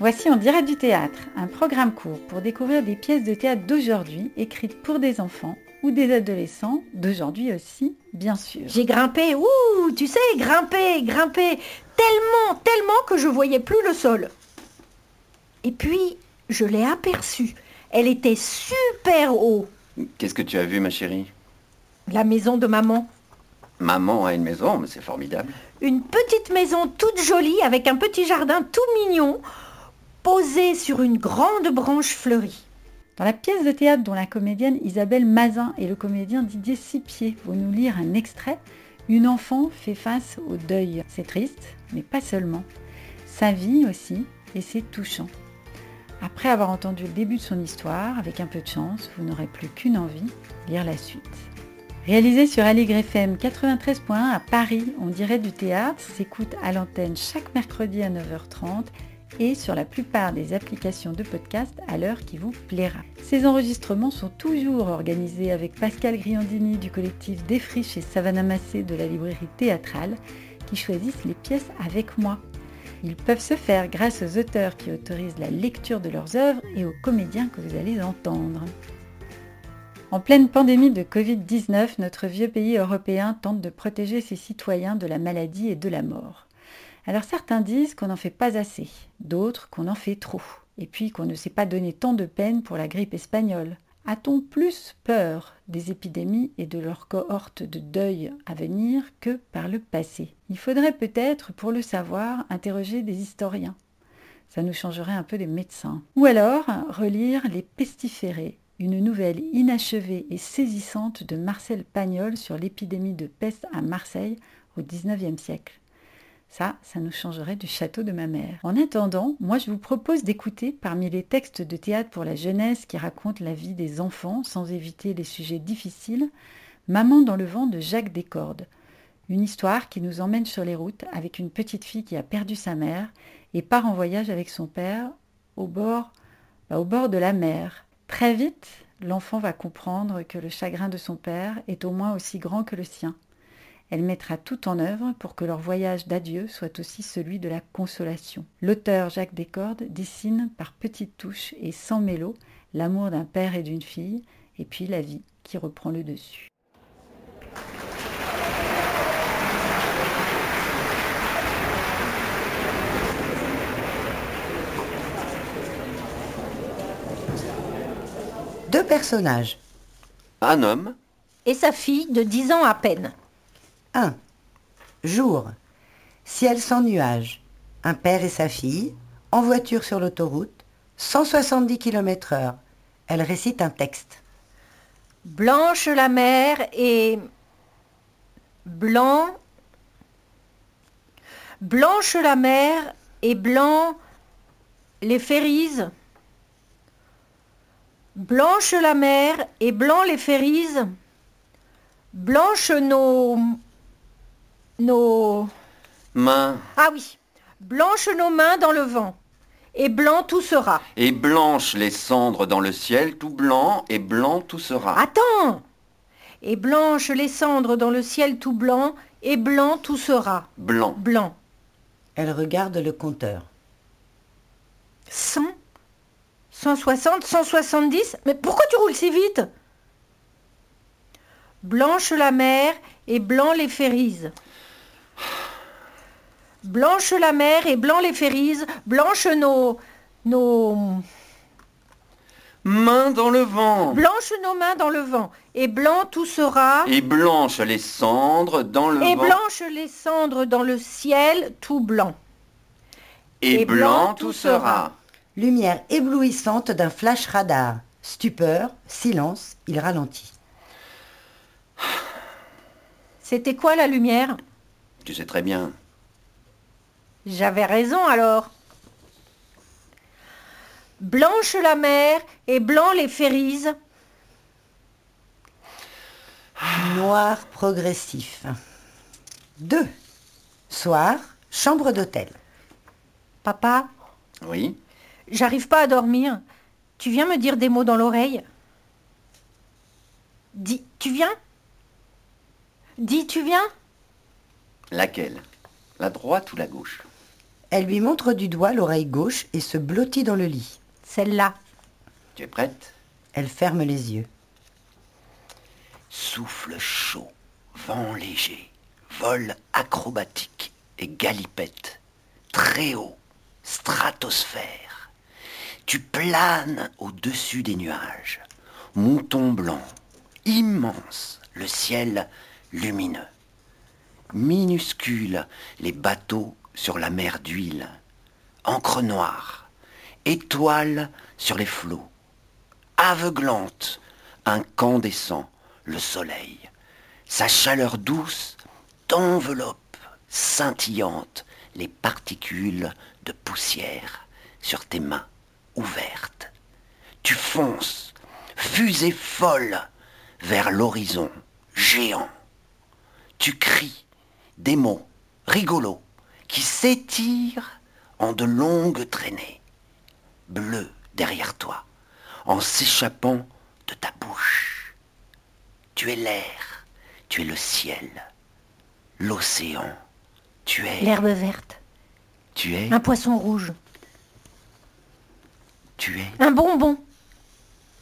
Voici On dirait du théâtre, un programme court pour découvrir des pièces de théâtre d'aujourd'hui écrites pour des enfants ou des adolescents d'aujourd'hui aussi, bien sûr. J'ai grimpé, ouh, tu sais, grimpé, grimpé, tellement, tellement que je voyais plus le sol. Et puis, je l'ai aperçue. Elle était super haut. Qu'est-ce que tu as vu, ma chérie? La maison de maman. Maman a une maison, mais c'est formidable. Une petite maison toute jolie avec un petit jardin tout mignon, posé sur une grande branche fleurie. Dans la pièce de théâtre dont la comédienne Isabelle Mazin et le comédien Didier Sipier vont nous lire un extrait, une enfant fait face au deuil. C'est triste, mais pas seulement. Sa vie aussi, et c'est touchant. Après avoir entendu le début de son histoire, avec un peu de chance, vous n'aurez plus qu'une envie, lire la suite. Réalisé sur Aligre FM 93.1 à Paris, on dirait du théâtre, s'écoute à l'antenne chaque mercredi à 9h30 et sur la plupart des applications de podcast à l'heure qui vous plaira. Ces enregistrements sont toujours organisés avec Pascal Griandini du collectif Défriche et Savannah Massé de la librairie théâtrale qui choisissent les pièces avec moi. Ils peuvent se faire grâce aux auteurs qui autorisent la lecture de leurs œuvres et aux comédiens que vous allez entendre. En pleine pandémie de Covid-19, notre vieux pays européen tente de protéger ses citoyens de la maladie et de la mort. Alors certains disent qu'on n'en fait pas assez, d'autres qu'on en fait trop, et puis qu'on ne s'est pas donné tant de peine pour la grippe espagnole. A-t-on plus peur des épidémies et de leur cohorte de deuil à venir que par le passé? Il faudrait peut-être, pour le savoir, interroger des historiens. Ça nous changerait un peu des médecins. Ou alors relire Les Pestiférés, une nouvelle inachevée et saisissante de Marcel Pagnol sur l'épidémie de peste à Marseille au XIXe siècle. Ça, ça nous changerait du château de ma mère. En attendant, moi je vous propose d'écouter parmi les textes de théâtre pour la jeunesse qui racontent la vie des enfants sans éviter les sujets difficiles, Maman dans le vent de Jacques Descordes. Une histoire qui nous emmène sur les routes avec une petite fille qui a perdu sa mère et part en voyage avec son père au bord, bah, au bord de la mer. Très vite, l'enfant va comprendre que le chagrin de son père est au moins aussi grand que le sien. Elle mettra tout en œuvre pour que leur voyage d'adieu soit aussi celui de la consolation. L'auteur Jacques Descordes dessine par petites touches et sans mélo l'amour d'un père et d'une fille, et puis la vie qui reprend le dessus. Deux personnages. Un homme Et sa fille de 10 ans à peine. 1. Jour. Ciel sans nuages. Un père et sa fille, en voiture sur l'autoroute, 170 km heure. Elle récite un texte. Blanche la mer et blanc. Blanche la mer et blanc les férises. Blanche la mer et blanc les férises. Blanche nos nos mains Ah oui. Blanche nos mains dans le vent. Et blanc tout sera. et blanches les cendres dans le ciel, tout blanc et blanc tout sera. Attends Et blanche les cendres dans le ciel tout blanc, et blanc tout sera. Blanc. Blanc. Elle regarde le compteur. 100 160 170 Mais pourquoi tu roules si vite? Blanche la mer et blanc les férises. Blanche la mer et blanc les férises. Blanche nos... nos... Mains dans le vent. Blanche nos mains dans le vent. Et blanc tout sera. Et blanches les cendres dans le Et vent. blanche les cendres dans le ciel tout blanc. Et, et blanc blanc tout tout sera. Lumière éblouissante d'un flash radar. Stupeur, silence, il ralentit. C'était quoi la lumière? Tu sais très bien. J'avais raison alors. Blanche la mer et blanc les férises. Noir progressif. 2. Soir, chambre d'hôtel. Papa, Oui j'arrive pas à dormir. Tu viens me dire des mots dans l'oreille Dis, tu viens? Dis, tu viens? Laquelle? La droite ou la gauche? Elle lui montre du doigt l'oreille gauche et se blottit dans le lit. Celle-là. Tu es prête? Elle ferme les yeux. Souffle chaud, vent léger, vol acrobatique et galipette, très haut, stratosphère. Tu planes au-dessus des nuages, mouton blanc, immense, le ciel lumineux. Minuscules les bateaux sur la mer d'huile, encre noire, étoiles sur les flots, aveuglante, incandescent, le soleil. Sa chaleur douce t'enveloppe, scintillante, les particules de poussière sur tes mains ouvertes. Tu fonces, fusée folle, vers l'horizon géant. Tu cries des mots rigolos qui s'étirent en de longues traînées, bleues derrière toi, en s'échappant de ta bouche. Tu es l'air, tu es le ciel, l'océan, tu es... L'herbe verte. Tu es... Un poisson rouge. Tu es Un bonbon.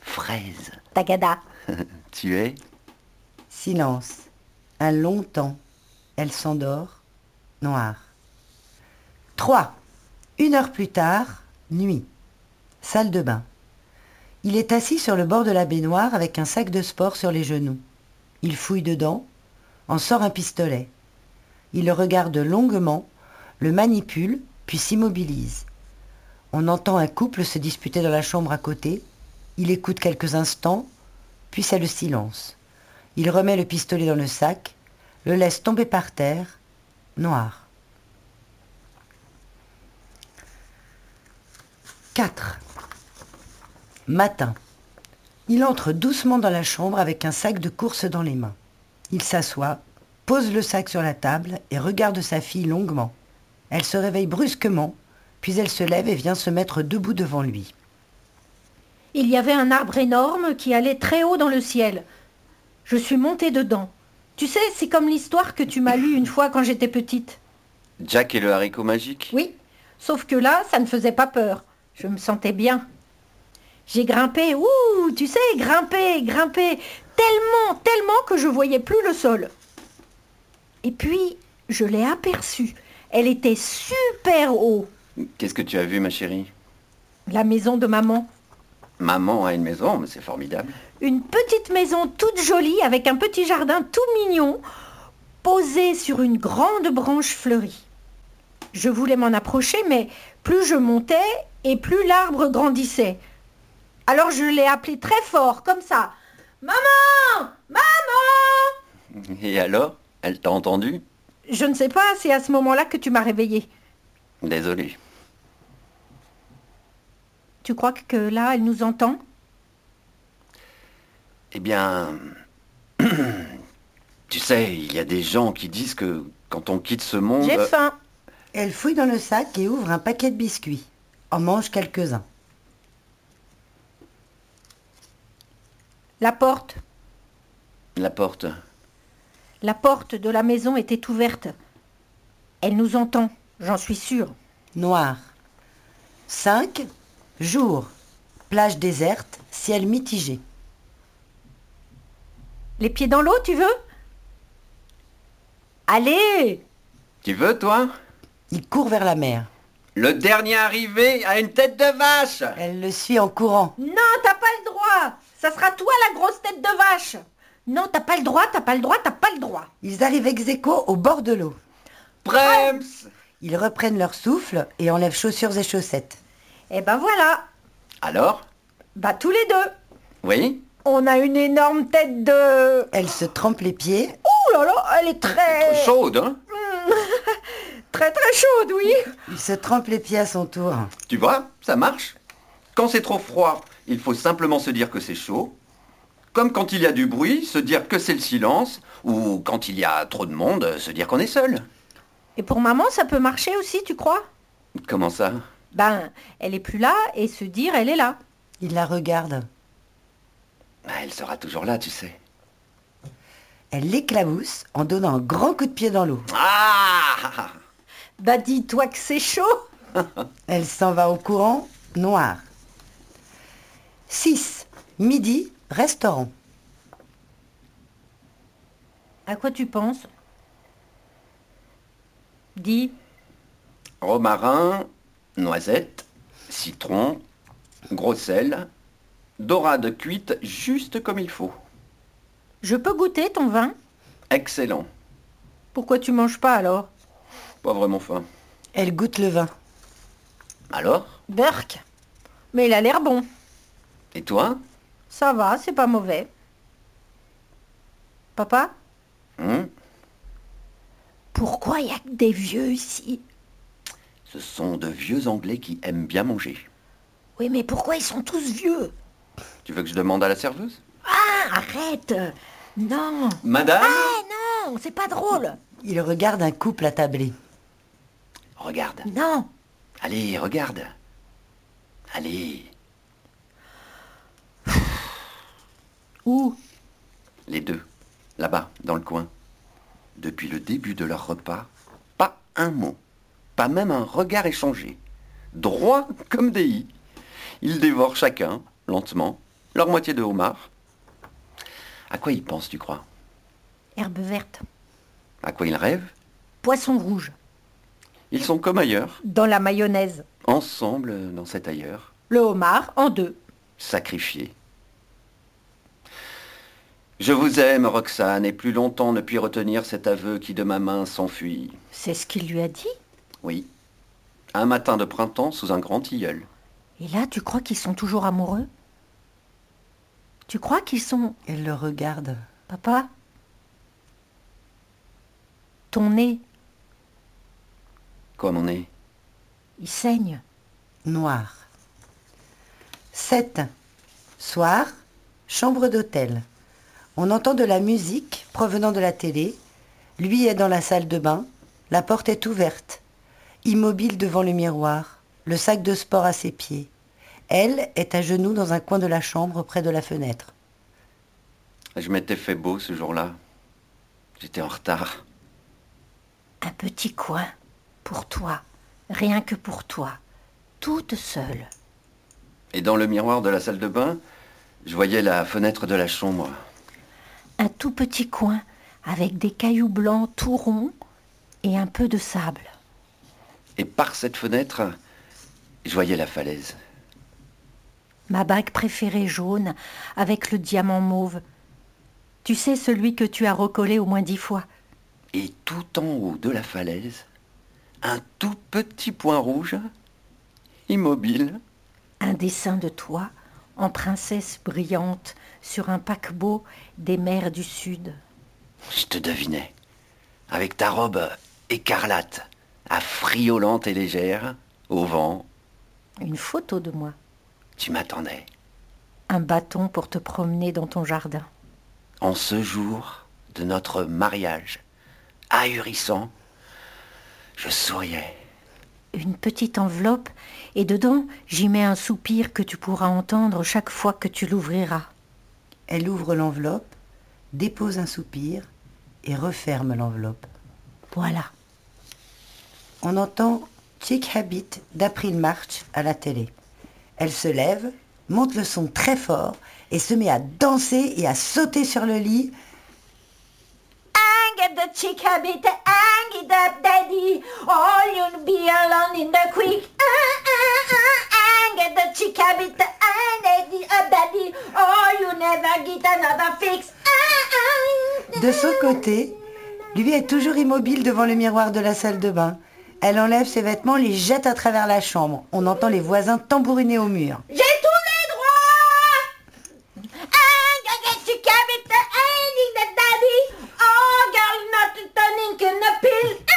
fraise. Tagada. Tu es... Silence. Un long temps. Elle s'endort. Noir. 3. Une heure plus tard, nuit. Salle de bain. Il est assis sur le bord de la baignoire avec un sac de sport sur les genoux. Il fouille dedans, en sort un pistolet. Il le regarde longuement, le manipule, puis s'immobilise. On entend un couple se disputer dans la chambre à côté. Il écoute quelques instants, puis c'est le silence. Il remet le pistolet dans le sac, le laisse tomber par terre, noir. 4. Matin. Il entre doucement dans la chambre avec un sac de course dans les mains. Il s'assoit, pose le sac sur la table et regarde sa fille longuement. Elle se réveille brusquement, puis elle se lève et vient se mettre debout devant lui. Il y avait un arbre énorme qui allait très haut dans le ciel. Je suis montée dedans. Tu sais, c'est comme l'histoire que tu m'as lue une fois quand j'étais petite. Jack et le haricot magique? Oui, sauf que là, ça ne faisait pas peur. Je me sentais bien. J'ai grimpé, ouh, tu sais, grimpé, grimpé, tellement, tellement que je voyais plus le sol. Et puis, je l'ai aperçue. Elle était super haut. Qu'est-ce que tu as vu, ma chérie? La maison de maman. Maman a une maison, mais c'est formidable. Une petite maison toute jolie avec un petit jardin tout mignon, posé sur une grande branche fleurie. Je voulais m'en approcher, mais plus je montais et plus l'arbre grandissait. Alors je l'ai appelé très fort, comme ça. Maman Maman Et alors? Elle t'a entendu? Je ne sais pas, c'est à ce moment-là que tu m'as réveillée. Désolé. Tu crois que là, elle nous entend? Eh bien... tu sais, il y a des gens qui disent que quand on quitte ce monde... J'ai euh, faim. Elle fouille dans le sac et ouvre un paquet de biscuits. En mange quelques-uns. La porte. La porte. La porte de la maison était ouverte. Elle nous entend, j'en suis sûre. Noir. 5. Jour. Plage déserte, ciel mitigé. Les pieds dans l'eau, tu veux? Allez Tu veux, toi? Il court vers la mer. Le dernier arrivé a une tête de vache. Elle le suit en courant. Non, t'as pas le droit. Ça sera toi la grosse tête de vache. Non, t'as pas le droit, t'as pas le droit, t'as pas le droit. Ils arrivent ex aequo au bord de l'eau. Brems Ils reprennent leur souffle et enlèvent chaussures et chaussettes. Eh ben voilà. Alors? Bah tous les deux. Oui. On a une énorme tête de... Elle se trempe les pieds. Ouh là là, elle est très... Chaude, hein? Très très chaude, oui Il se trempe les pieds à son tour. Tu vois, ça marche. Quand c'est trop froid, il faut simplement se dire que c'est chaud. Comme quand il y a du bruit, se dire que c'est le silence. Ou quand il y a trop de monde, se dire qu'on est seul. Et pour maman, ça peut marcher aussi, tu crois? Comment ça? Ben, elle est plus là et se dire elle est là. Il la regarde. Ah, Elle sera toujours là, tu sais. Elle l'éclabousse en donnant un grand coup de pied dans l'eau. Ah Bah dis-toi que c'est chaud. Elle s'en va au courant, noir. 6. Midi, restaurant. À quoi tu penses? Dis. Romarin, noisette, citron, gros sel, dorade cuite juste comme il faut. Je peux goûter ton vin? Excellent. Pourquoi tu manges pas alors? Pas vraiment faim. Elle goûte le vin. Alors? Berk. Mais il a l'air bon. Et toi? Ça va, c'est pas mauvais. Papa? Hum Pourquoi il y a que des vieux ici? Ce sont de vieux Anglais qui aiment bien manger. Oui, mais pourquoi ils sont tous vieux? Tu veux que je demande à la serveuse? Ah, arrête Non Madame? Ah non, c'est pas drôle Il regarde un couple attablé. Regarde. Non Allez, regarde. Allez, Où? Les deux, là-bas, dans le coin. Depuis le début de leur repas, pas un mot, pas même un regard échangé. Droit comme des i. Ils dévorent chacun, lentement, leur moitié de homard. À quoi ils pensent, tu crois? Herbe verte. À quoi ils rêvent? Poisson rouge. Ils sont comme ailleurs, Dans la mayonnaise. ensemble dans cet ailleurs, Le homard en deux. sacrifiés. Je vous aime, Roxane, et plus longtemps ne puis retenir cet aveu qui de ma main s'enfuit. C'est ce qu'il lui a dit? Oui. Un matin de printemps sous un grand tilleul. Et là, tu crois qu'ils sont toujours amoureux? Tu crois qu'ils sont... Elle le regarde. Papa? Ton nez, Nez il saigne. Noir. 7. Soir, chambre d'hôtel. On entend de la musique provenant de la télé. Lui est dans la salle de bain. La porte est ouverte. Immobile devant le miroir, le sac de sport à ses pieds. Elle est à genoux dans un coin de la chambre près de la fenêtre. Je m'étais fait beau ce jour-là. J'étais en retard. Un petit coin. Pour toi. Rien que pour toi. Toute seule. Et dans le miroir de la salle de bain, je voyais la fenêtre de la chambre. Un tout petit coin avec des cailloux blancs tout ronds et un peu de sable. Et par cette fenêtre, je voyais la falaise. Ma bague préférée jaune avec le diamant mauve. Tu sais celui que tu as recollé au moins dix fois. Et tout en haut de la falaise, un tout petit point rouge, immobile. Un dessin de toi en princesse brillante sur un paquebot des mers du sud. Je te devinais. Avec ta robe écarlate, affriolante et légère, au vent, Une photo de moi. tu m'attendais. Un bâton pour te promener dans ton jardin. En ce jour de notre mariage, ahurissant, je souriais. Une petite enveloppe et dedans j'y mets un soupir que tu pourras entendre chaque fois que tu l'ouvriras. Elle ouvre l'enveloppe, dépose un soupir et referme l'enveloppe. Voilà. On entend Chick Habit d'April March à la télé. Elle se lève, monte le son très fort et se met à danser et à sauter sur le lit. I get the chick habit, I get up the the daddy, you never get another fix. De son côté, lui est toujours immobile devant le miroir de la salle de bain. Elle enlève ses vêtements, les jette à travers la chambre. On entend les voisins tambouriner au mur. J'ai tous les droits! I get the chick habit, I get the daddy, oh girl not turning in a pill. Uh,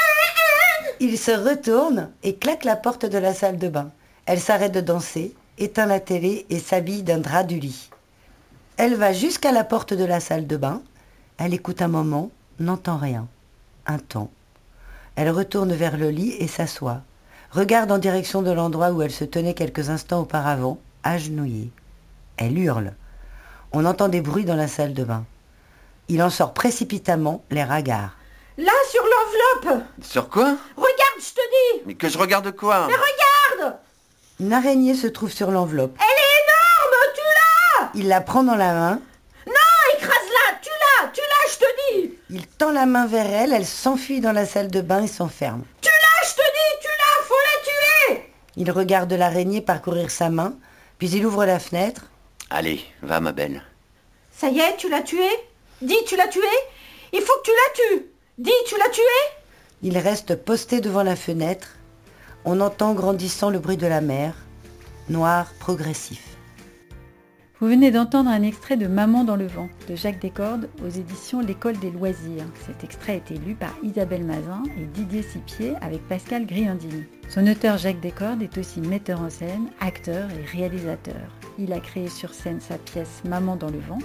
uh, uh. Il se retourne et claque la porte de la salle de bain. Elle s'arrête de danser, éteint la télé et s'habille d'un drap du lit. Elle va jusqu'à la porte de la salle de bain. Elle écoute un moment, n'entend rien. Un temps. Elle retourne vers le lit et s'assoit. Regarde en direction de l'endroit où elle se tenait quelques instants auparavant, agenouillée. Elle hurle. On entend des bruits dans la salle de bain. Il en sort précipitamment, les ragards. Là sur l'enveloppe Sur quoi? Regarde, je te dis. Mais que je regarde quoi? Regarde. Une araignée se trouve sur l'enveloppe. Elle est énorme Tu l'as! Il la prend dans la main, Écrase-la Tu l'as Tu l'as, je te dis. Il tend la main vers elle, elle s'enfuit dans la salle de bain et s'enferme. Tu l'as, je te dis Tu l'as Faut la tuer. Il regarde l'araignée parcourir sa main, puis il ouvre la fenêtre. Allez, va ma belle. Ça y est, tu l'as tué Dis, tu l'as tué Il faut que tu la tues Dis, tu l'as tué? Il reste posté devant la fenêtre. On entend grandissant le bruit de la mer, noir progressif. Vous venez d'entendre un extrait de Maman dans le vent de Jacques Descordes aux éditions L'école des loisirs. Cet extrait a été lu par Isabelle Mazin et Didier Sipier avec Pascal Griandini. Son auteur Jacques Descordes est aussi metteur en scène, acteur et réalisateur. Il a créé sur scène sa pièce Maman dans le vent.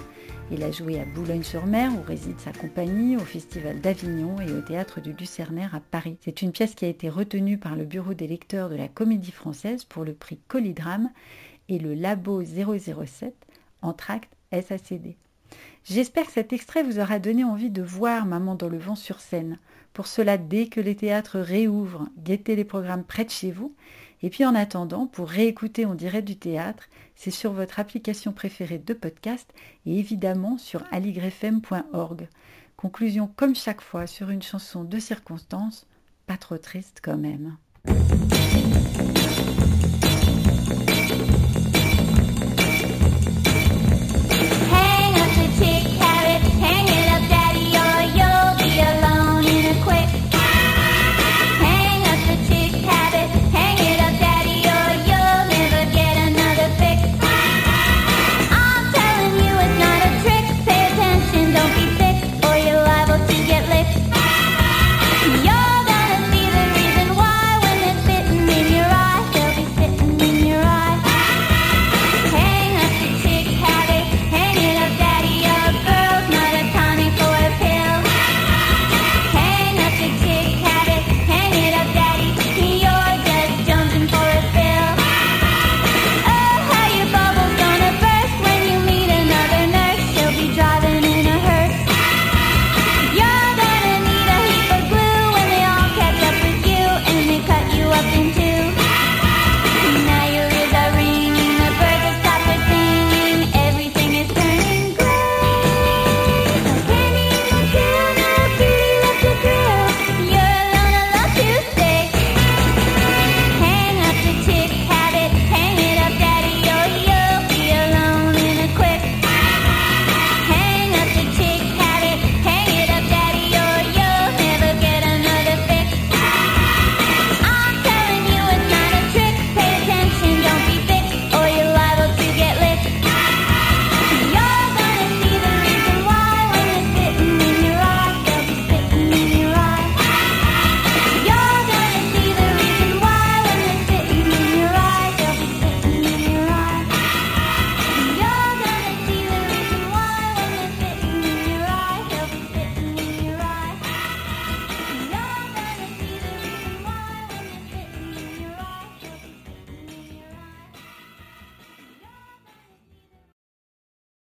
Il a joué à Boulogne-sur-Mer où réside sa compagnie, au Festival d'Avignon et au Théâtre du Lucernaire à Paris. C'est une pièce qui a été retenue par le Bureau des lecteurs de la Comédie Française pour le prix Colidrame et le Labo 007 Entracte SACD. J'espère que cet extrait vous aura donné envie de voir Maman dans le vent sur scène. Pour cela, dès que les théâtres réouvrent, guettez les programmes près de chez vous. Et puis en attendant, pour réécouter en direct du théâtre, c'est sur votre application préférée de podcast et évidemment sur aligrefm.org. Conclusion comme chaque fois sur une chanson de circonstance, pas trop triste quand même.